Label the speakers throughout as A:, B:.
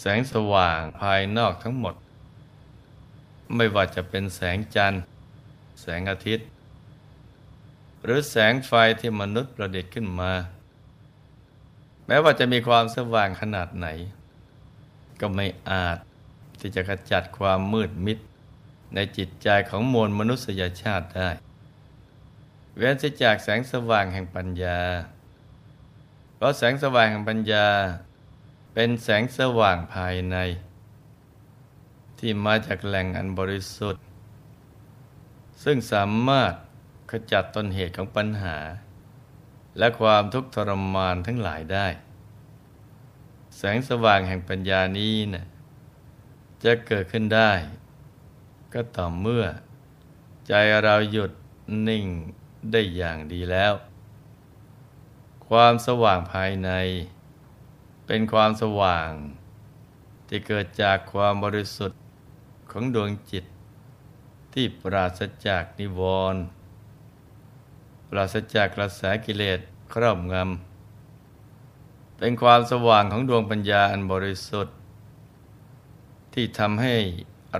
A: แสงสว่างภายนอกทั้งหมด ไม่ว่าจะเป็นแสงจันทร์ แสงอาทิตย์ หรือแสงไฟที่มนุษย์ประดิษฐ์ขึ้นมา แม้ว่าจะมีความสว่างขนาดไหน ก็ไม่อาจที่จะขจัดความมืดมิด ในจิตใจของมวลมนุษยชาติได้ เว้นเสียจากแสงสว่างแห่งปัญญา เพราะแสงสว่างแห่งปัญญา เป็นแสงสว่างภายใน ที่มาจากแหล่งอันบริสุทธิ์ ซึ่งสามารถขจัดต้นเหตุของปัญหา และความทุกข์ทรมานทั้งหลายได้ แสงสว่างแห่งปัญญานี้นะ่ะจะเกิดขึ้นได้ ก็ต่อเมื่อ ใจเราหยุดนิ่งได้อย่างดีแล้ว ความสว่างภายใน เป็นความสว่าง ที่เกิดจากความบริสุทธิ์ของดวงจิต ที่ปราศจากนิวรณ์ปราศจากกระแสกิเลสครอบงำเป็นความสว่างของดวงปัญญาอันบริสุทธิ์ ที่ทำให้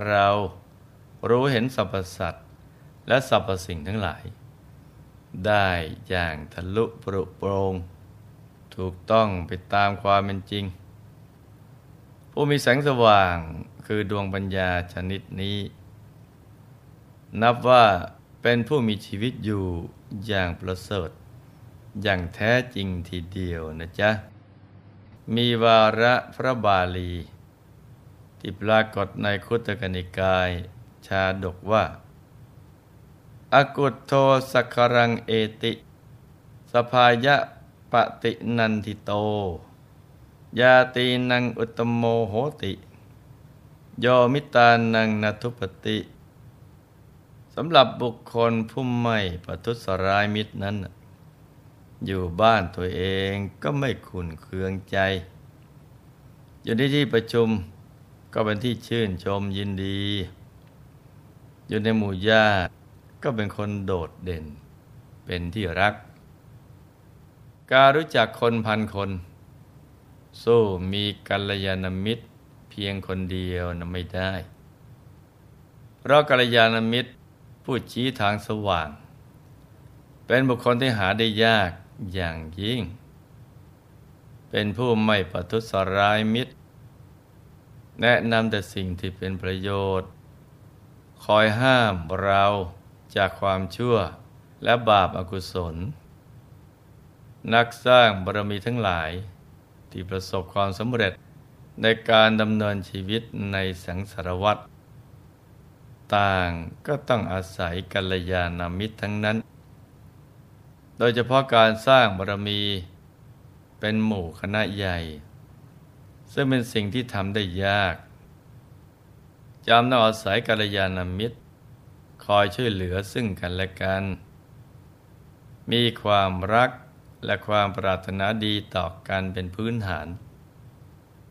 A: เรารู้เห็นสรรพสัตว์และสรรพสิ่งทั้งหลาย ได้อย่างทะลุปรุโปรง ถูกต้องไปตามความเป็นจริง ผู้มีแสงสว่างคือดวงปัญญาชนิดนี้ นับว่าเป็นผู้มีชีวิตอยู่อย่างประเสริฐ อย่างแท้จริงทีเดียวนะจ๊ะ มีวาระพระบาลี ที่ปรากฏในคุตกนิกาย ชาดกว่าอากุตโทสักรังเอติ สภายะ ปฏินันทิโต ยาตีนังอุตโมโหติ โยมิตานังนัทุปติสำหรับบุคคลผู้ไม่ประทุษร้ายมิตรนั้น อยู่บ้านตัวเองก็ไม่ขุนเคืองใจ อยู่ในที่ประชุมก็เป็นที่ชื่นชมยินดี อยู่ในหมู่ญาติก็เป็นคนโดดเด่น เป็นที่รัก การรู้จักคนพันคน สู้มีกัลยาณมิตรเพียงคนเดียวนะไม่ได้ เพราะกัลยาณมิตรผู้ชี้ทางสว่าง เป็นบุคคลที่หาได้ยากอย่างยิ่ง เป็นผู้ไม่ประทุษร้ายมิตร แนะนำแต่สิ่งที่เป็นประโยชน์ คอยห้ามเราจากความชั่วและบาปอากุศล นักสร้างบารมีทั้งหลาย ที่ประสบความสำเร็จในการดำเนินชีวิตในสังสารวัฏต่างก็ต้องอาศัยกัลยาณมิตรทั้งนั้น โดยเฉพาะการสร้างบารมีเป็นหมู่คณะใหญ่ ซึ่งเป็นสิ่งที่ทำได้ยากจำต้องอาศัยกัลยาณมิตร คอยช่วยเหลือซึ่งกันและกัน มีความรัก และความปรารถนาดีต่อกันเป็นพื้นฐาน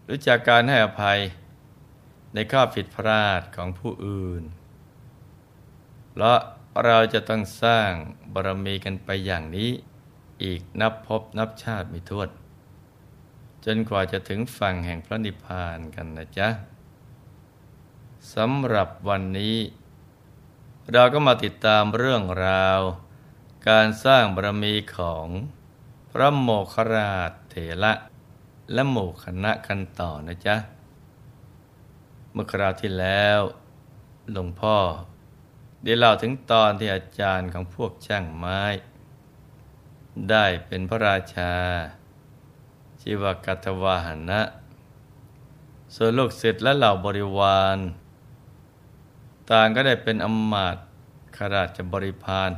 A: รู้จักการให้อภัยในข้อผิดพลาดของผู้อื่นเพราะเราจะต้องสร้างบารมีกันไปอย่างนี้ อีกนับพบนับชาติไม่ถ้วนจนกว่าจะถึงฝั่งแห่งพระนิพพานกันนะจ๊ะสำหรับวันนี้ เราก็มาติดตามเรื่องราว การสร้างบารมีของ พระโมคคราชเถระและหมู่คณะกันต่อนะจ๊ะ เมื่อคราวที่แล้วหลวงพ่อ ได้เล่าถึงตอนที่อาจารย์ของพวกช่างไม้ ได้เป็นพระราชาชื่อว่ากัตวาหนะ ส่วนลูกศิษย์และเหล่าบริวาร ต่างก็ได้เป็นอมาตย์ข้าราชบริพาร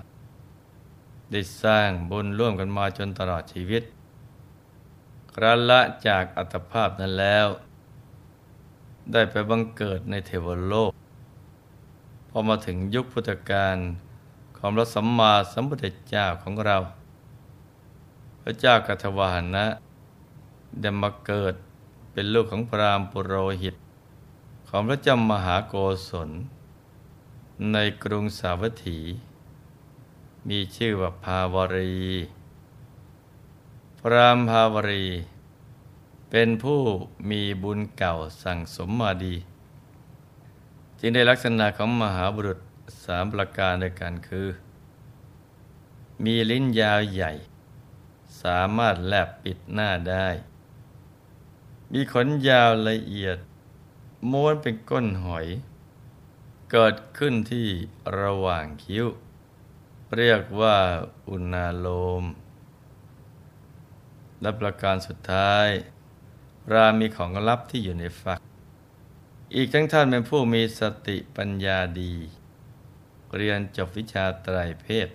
A: ได้สร้างบุญร่วมกันมาจนตลอดชีวิตครั้นละจากอัตภาพนั้นแล้ว ได้ไปบังเกิดในเทวโลก พอมาถึงยุคพุทธกาลของพระสัมมาสัมพุทธเจ้าของเรา พระเจ้ากัทวาหนะได้มาเกิดเป็นลูกของพราหมณ์ปุโรหิต ของพระเจ้ามหาโกศลในกรุงสาวัตถี มีชื่อว่าภาวรี พรามภาวรี เป็นผู้มีบุญเก่าสั่งสมมาดี จึงได้ลักษณะของมหาบุรุษสามประการด้วยกันคือ มีลิ้นยาวใหญ่ สามารถแลบปิดหน้าได้ มีขนยาวละเอียด ม้วนเป็นก้นหอย เกิดขึ้นที่ระหว่างคิ้ว เรียกว่าอุณาโลม และประการสุดท้าย รามีของลับที่อยู่ในฝัก อีกทั้งท่านเป็นผู้มีสติปัญญาดี เรียนจบวิชาไตรเพศ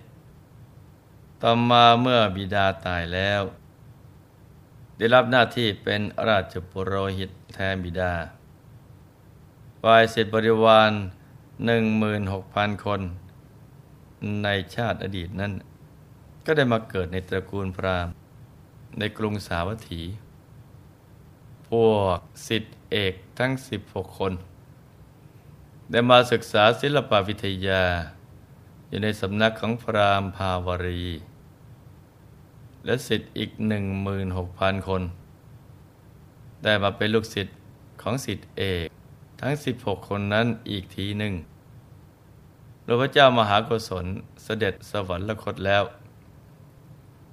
A: ต่อมาเมื่อบิดาตายแล้ว ได้รับหน้าที่เป็นราชปุโรหิตแทนบิดาฝ่ายเสร็จบริวารหนึ่งมืนหกพันคน ในชาติอดีตนั้น ก็ได้มาเกิดในตระกูลพราหมณ์ ในกรุงสาวัตถี พวกสิทธิเอกทั้งสิบหกคน ได้มาศึกษาศิลปวิทยา อยู่ในสำนักของพราหมณ์ภาวรี และสิทธิ์อีกหนึ่งมืนหกพันคน ได้มาเป็นลูกศิษย์ของสิทธิเอกทั้ง 16 คนนั้นอีกทีหนึ่ง ลวพระเจ้ามหาโกศลเสด็จสวรรคตแล้ว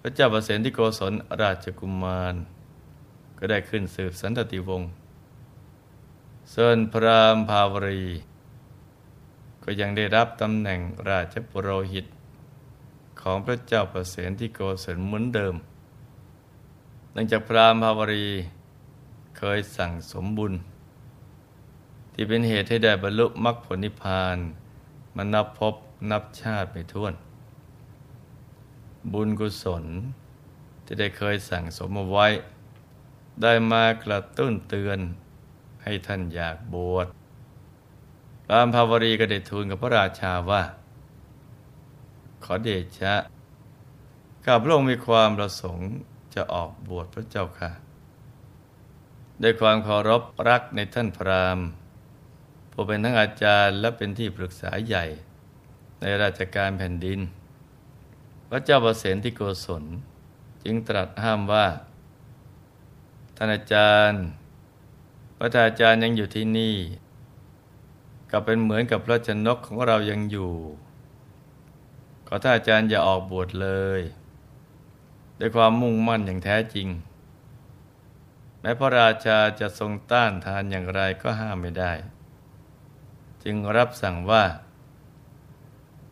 A: พระเจ้าประเสนที่โกศลราชกุมาร ก็ได้ขึ้นสืบสันตติวงศ์ส่วนพรามภาวรี ก็ยังได้รับตำแหน่งราชปุโรหิต ของพระเจ้าประเสนที่โกศลเหมือนเดิม หลังจากพรามภาวรีเคยสั่งสมบุญ ที่เป็นเหตุให้ได้บรรลุมรรคผลนิพพาน มันนับพบนับชาติไปท้วน บุญกุศลที่ได้เคยสั่งสมเอาไว้ ได้มากระตุ้นเตือนให้ท่านอยากบวชรามภาวรีก็ได้ทูลกับพระราชาว่า ขอเดชะข้าพระองค์มีความประสงค์จะออกบวชพระเจ้าค่ะ ด้วยความเคารพรักในท่านพราหมณ์ ผู้เป็นทั้งอาจารย์และเป็นที่ปรึกษาใหญ่ ในราชการแผ่นดิน พระเจ้าประเสนที่โกศล จึงตรัสห้ามว่าท่านอาจารย์ พระอาจารย์ยังอยู่ที่นี่ก็เป็นเหมือนกับพระชนกของเรายังอยู่ ขอท่านอาจารย์อย่าออกบวชเลย ด้วยความมุ่งมั่นอย่างแท้จริง แม้พระราชาจะทรงต้านทานอย่างไรก็ห้ามไม่ได้ จึงรับสั่งว่า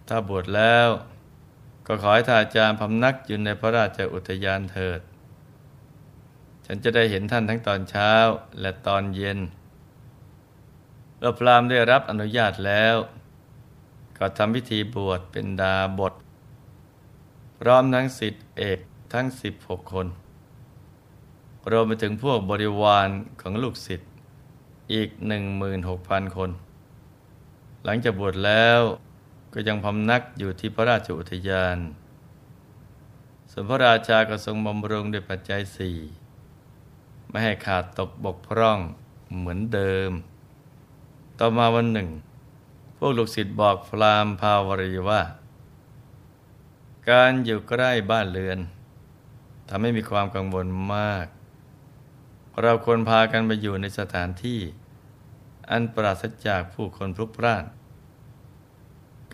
A: ถ้าบวชแล้ว ก็ขอให้ท่านอาจารย์พำนักอยู่ในพระราชอุทยานเถิด ฉันจะได้เห็นท่านทั้งตอนเช้าและตอนเย็นเราพรามได้รับอนุญาตแล้ว ก็ทำพิธีบวชเป็นดาบทพร้อมทั้งสิทธิเอกทั้งสิบหกคนรวมไปถึงพวกบริวารของลูกศิษย์อีกหนึ่งมืนหกพันคน หลังจากบวชแล้วก็ยังพำนักอยู่ที่พระราชอุทยานส่วนพระราชาก็ทรงบำรุงด้วยปัจจัยสี่ไม่ให้ขาดตกบกพร่องเหมือนเดิม ต่อมาวันหนึ่ง พวกลูกศิษย์บอกพรามภาวรีว่า การอยู่ใกล้บ้านเรือนทำให้มีความกังวลมาก เราควรพากันไปอยู่ในสถานที่ อันปราศจากผู้คนพลุกพล่าน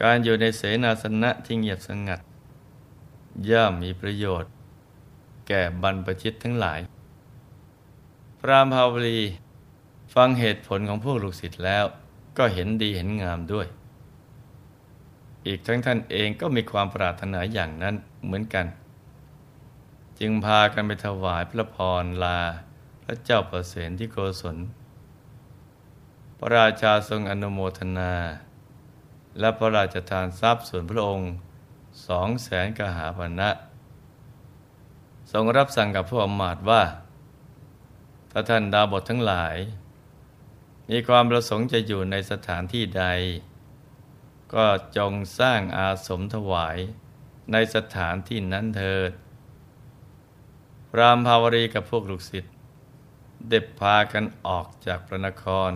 A: การอยู่ในเสนาสนะที่เงียบสงัด ย่อมมีประโยชน์ แก่บรรพชิตทั้งหลาย พรามภาวลีฟังเหตุผลของพวกลูกศิษย์แล้วก็เห็นดีเห็นงามด้วย อีกทั้งท่านเองก็มีความปรารถนาอย่างนั้นเหมือนกัน จึงพากันไปถวายพระพรลา พระเจ้าประเสนที่โกศล พระราชาทรงอนุโมทนา และพระราชทานทรัพย์ส่วนพระองค์สองแสนกหาพนะทรงรับสั่งกับพระอมาตว่า ถ้าท่านดาบททั้งหลาย มีความประสงค์จะอยู่ในสถานที่ใด ก็จงสร้างอาสมถวายในสถานที่นั้นเถิดพรามภาวรีกับพวกลูกศิษย์เด็บพากันออกจากพระนคร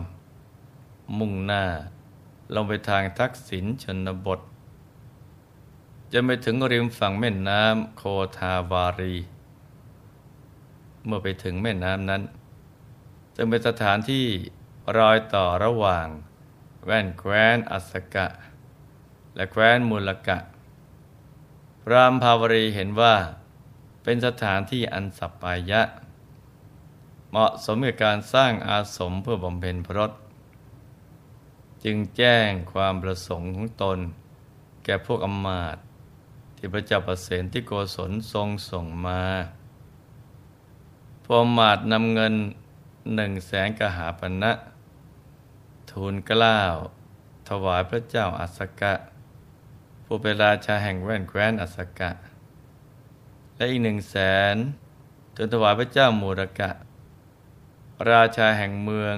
A: มุ่งหน้า ลงไปทางทักษิณชนบท จะไปถึงริมฝั่งแม่น้ำโคทาวารี เมื่อไปถึงแม่น้ำนั้นซึ่งเป็นสถานที่รอยต่อระหว่าง แว่นแคว้นอัสกะ และแคว้นมูลกะ พรามภาวรีเห็นว่าเป็นสถานที่อันสัปปายะ เหมาะสมกับการสร้างอาสมเพื่อบำเพ็ญพรต จึงแจ้งความประสงค์ของตน แก่พวกอมมาตที่พระเจ้าประเสนที่โกศลทรงส่งมาพวกมาตนำเงินหนึ่งแสนกหาปณะทูลกล้าว ถวายพระเจ้าอัสกะ ผู้เป็นราชาแห่งแว่นแคว้นอัสกะ และอีกหนึ่งแสนทูลถวายพระเจ้ามูรกะ ราชาแห่งเมือง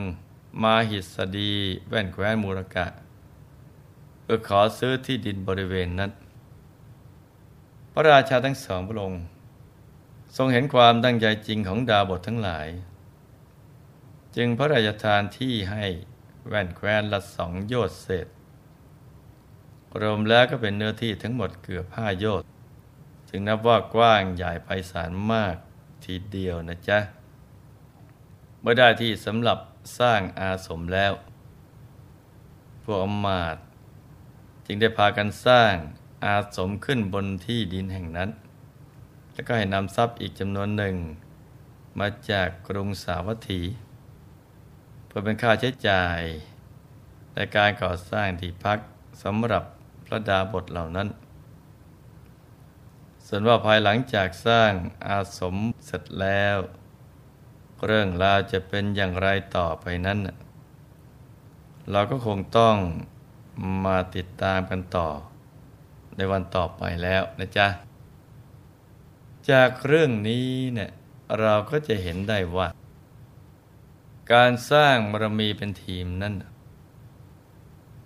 A: มาหิสดีแว่นแคว้นมูรกะเพื่อขอซื้อที่ดินบริเวณนั้น พระราชาทั้งสองพระองค์ ทรงเห็นความตั้งใจจริงของดาวบททั้งหลาย จึงพระราชทานที่ให้แว่นแคว้นละสองโยชน์เศษรวมแล้วก็เป็นเนื้อที่ทั้งหมดเกือบห้าโยชน์จึงนับว่ากว้างใหญ่ไพศาลมากทีเดียวนะจ๊ะ เมื่อได้ที่สำหรับ สร้างอาสมแล้ว พวกอมาตจึงได้พากันสร้างอาสมขึ้นบนที่ดินแห่งนั้น แล้วก็ให้นำทรัพย์อีกจำนวนหนึ่ง มาจากกรุงสาวัตถี เพื่อเป็นค่าใช้จ่าย ในการก่อสร้างที่พักสำหรับพระดาบทเหล่านั้น ส่วนว่าภายหลังจากสร้างอาสมเสร็จแล้ว เรื่องราวจะเป็นอย่างไรต่อไปนั้น เราก็คงต้องมาติดตามกันต่อ ในวันต่อไปแล้วนะจ๊ะ จากเรื่องนี้เนี่ยเราก็จะเห็นได้ว่า การสร้างบารมีเป็นทีมนั้น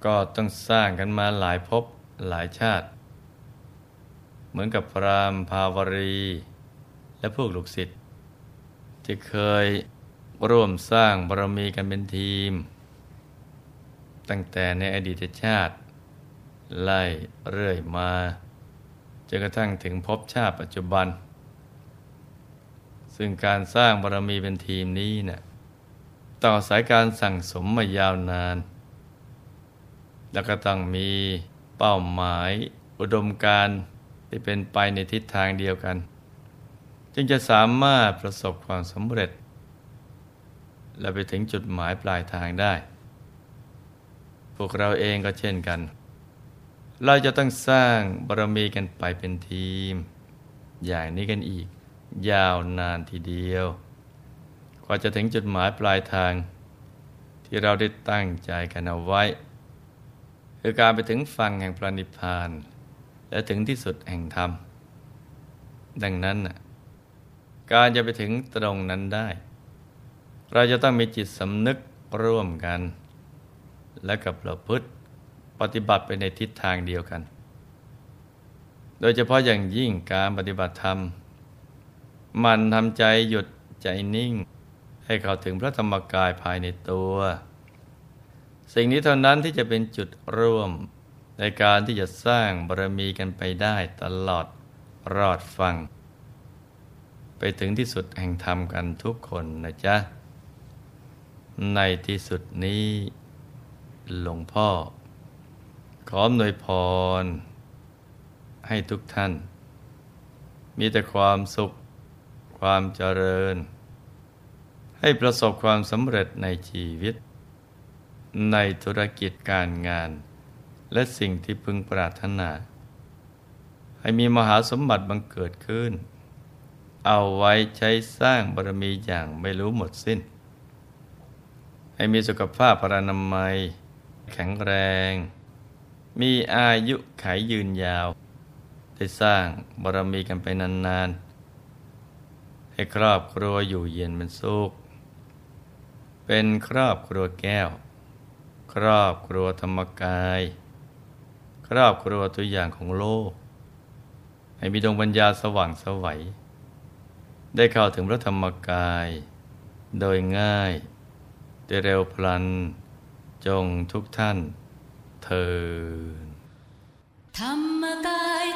A: ก็ต้องสร้างกันมาหลายภพหลายชาติ เหมือนกับพรามภาวรี และพวกลูกศิษย์ ที่เคยร่วมสร้างบารมีกันเป็นทีม ตั้งแต่ในอดีตชาติ ไล่เรื่อยมาจนกระทั่งถึงพบชาติปัจจุบัน ซึ่งการสร้างบารมีเป็นทีมนี้เนะี่ยต่อสายการสั่งสมมายาวนาน แล้วก็ต้องมีเป้าหมายอุดมการที่เป็นไปในทิศทางเดียวกัน จึงจะสามารถประสบความสำเร็จ และไปถึงจุดหมายปลายทางได้ พวกเราเองก็เช่นกัน เราจะต้องสร้างบารมีกันไปเป็นทีม อย่างนี้กันอีก ยาวนานทีเดียว กว่าจะถึงจุดหมายปลายทาง ที่เราได้ตั้งใจกันเอาไว้ คือการไปถึงฝั่งแห่งพระนิพพาน และถึงที่สุดแห่งธรรม ดังนั้น การจะไปถึงตรงนั้นได้ เราจะต้องมีจิตสำนึกร่วมกัน และกับประพฤติปฏิบัติไปในทิศทางเดียวกัน โดยเฉพาะอย่างยิ่งการปฏิบัติธรรม มันทำใจหยุดใจนิ่ง ให้เข้าถึงพระธรรมกายภายในตัว สิ่งนี้เท่านั้นที่จะเป็นจุดร่วมในการที่จะสร้างบารมีกันไปได้ตลอดรอดฟัง ไปถึงที่สุดแห่งธรรมกันทุกคนนะจ๊ะ ในที่สุดนี้หลวงพ่อ ขออำนวยพร ให้ทุกท่าน มีแต่ความสุข ความเจริญ ให้ประสบความสำเร็จในชีวิต ในธุรกิจการงาน และสิ่งที่พึงปรารถนา ให้มีมหาสมบัติบังเกิดขึ้น เอาไว้ใช้สร้างบารมีอย่างไม่รู้หมดสิ้น ให้มีสุขภาพพรานามัย แข็งแรง มีอายุขายยืนยาว ได้สร้างบารมีกันไปนานๆ ให้ครอบครัวอยู่เย็นเป็นสุข เป็นครอบครัวแก้ว ครอบครัวธรรมกาย ครอบครัวตัวอย่างของโลก ให้มีดวงปัญญาสว่างสวัย ได้เข้าถึงพระธรรมกาย โดยง่าย ได้เร็วพลัน จงทุกท่านเธอธรรมกาย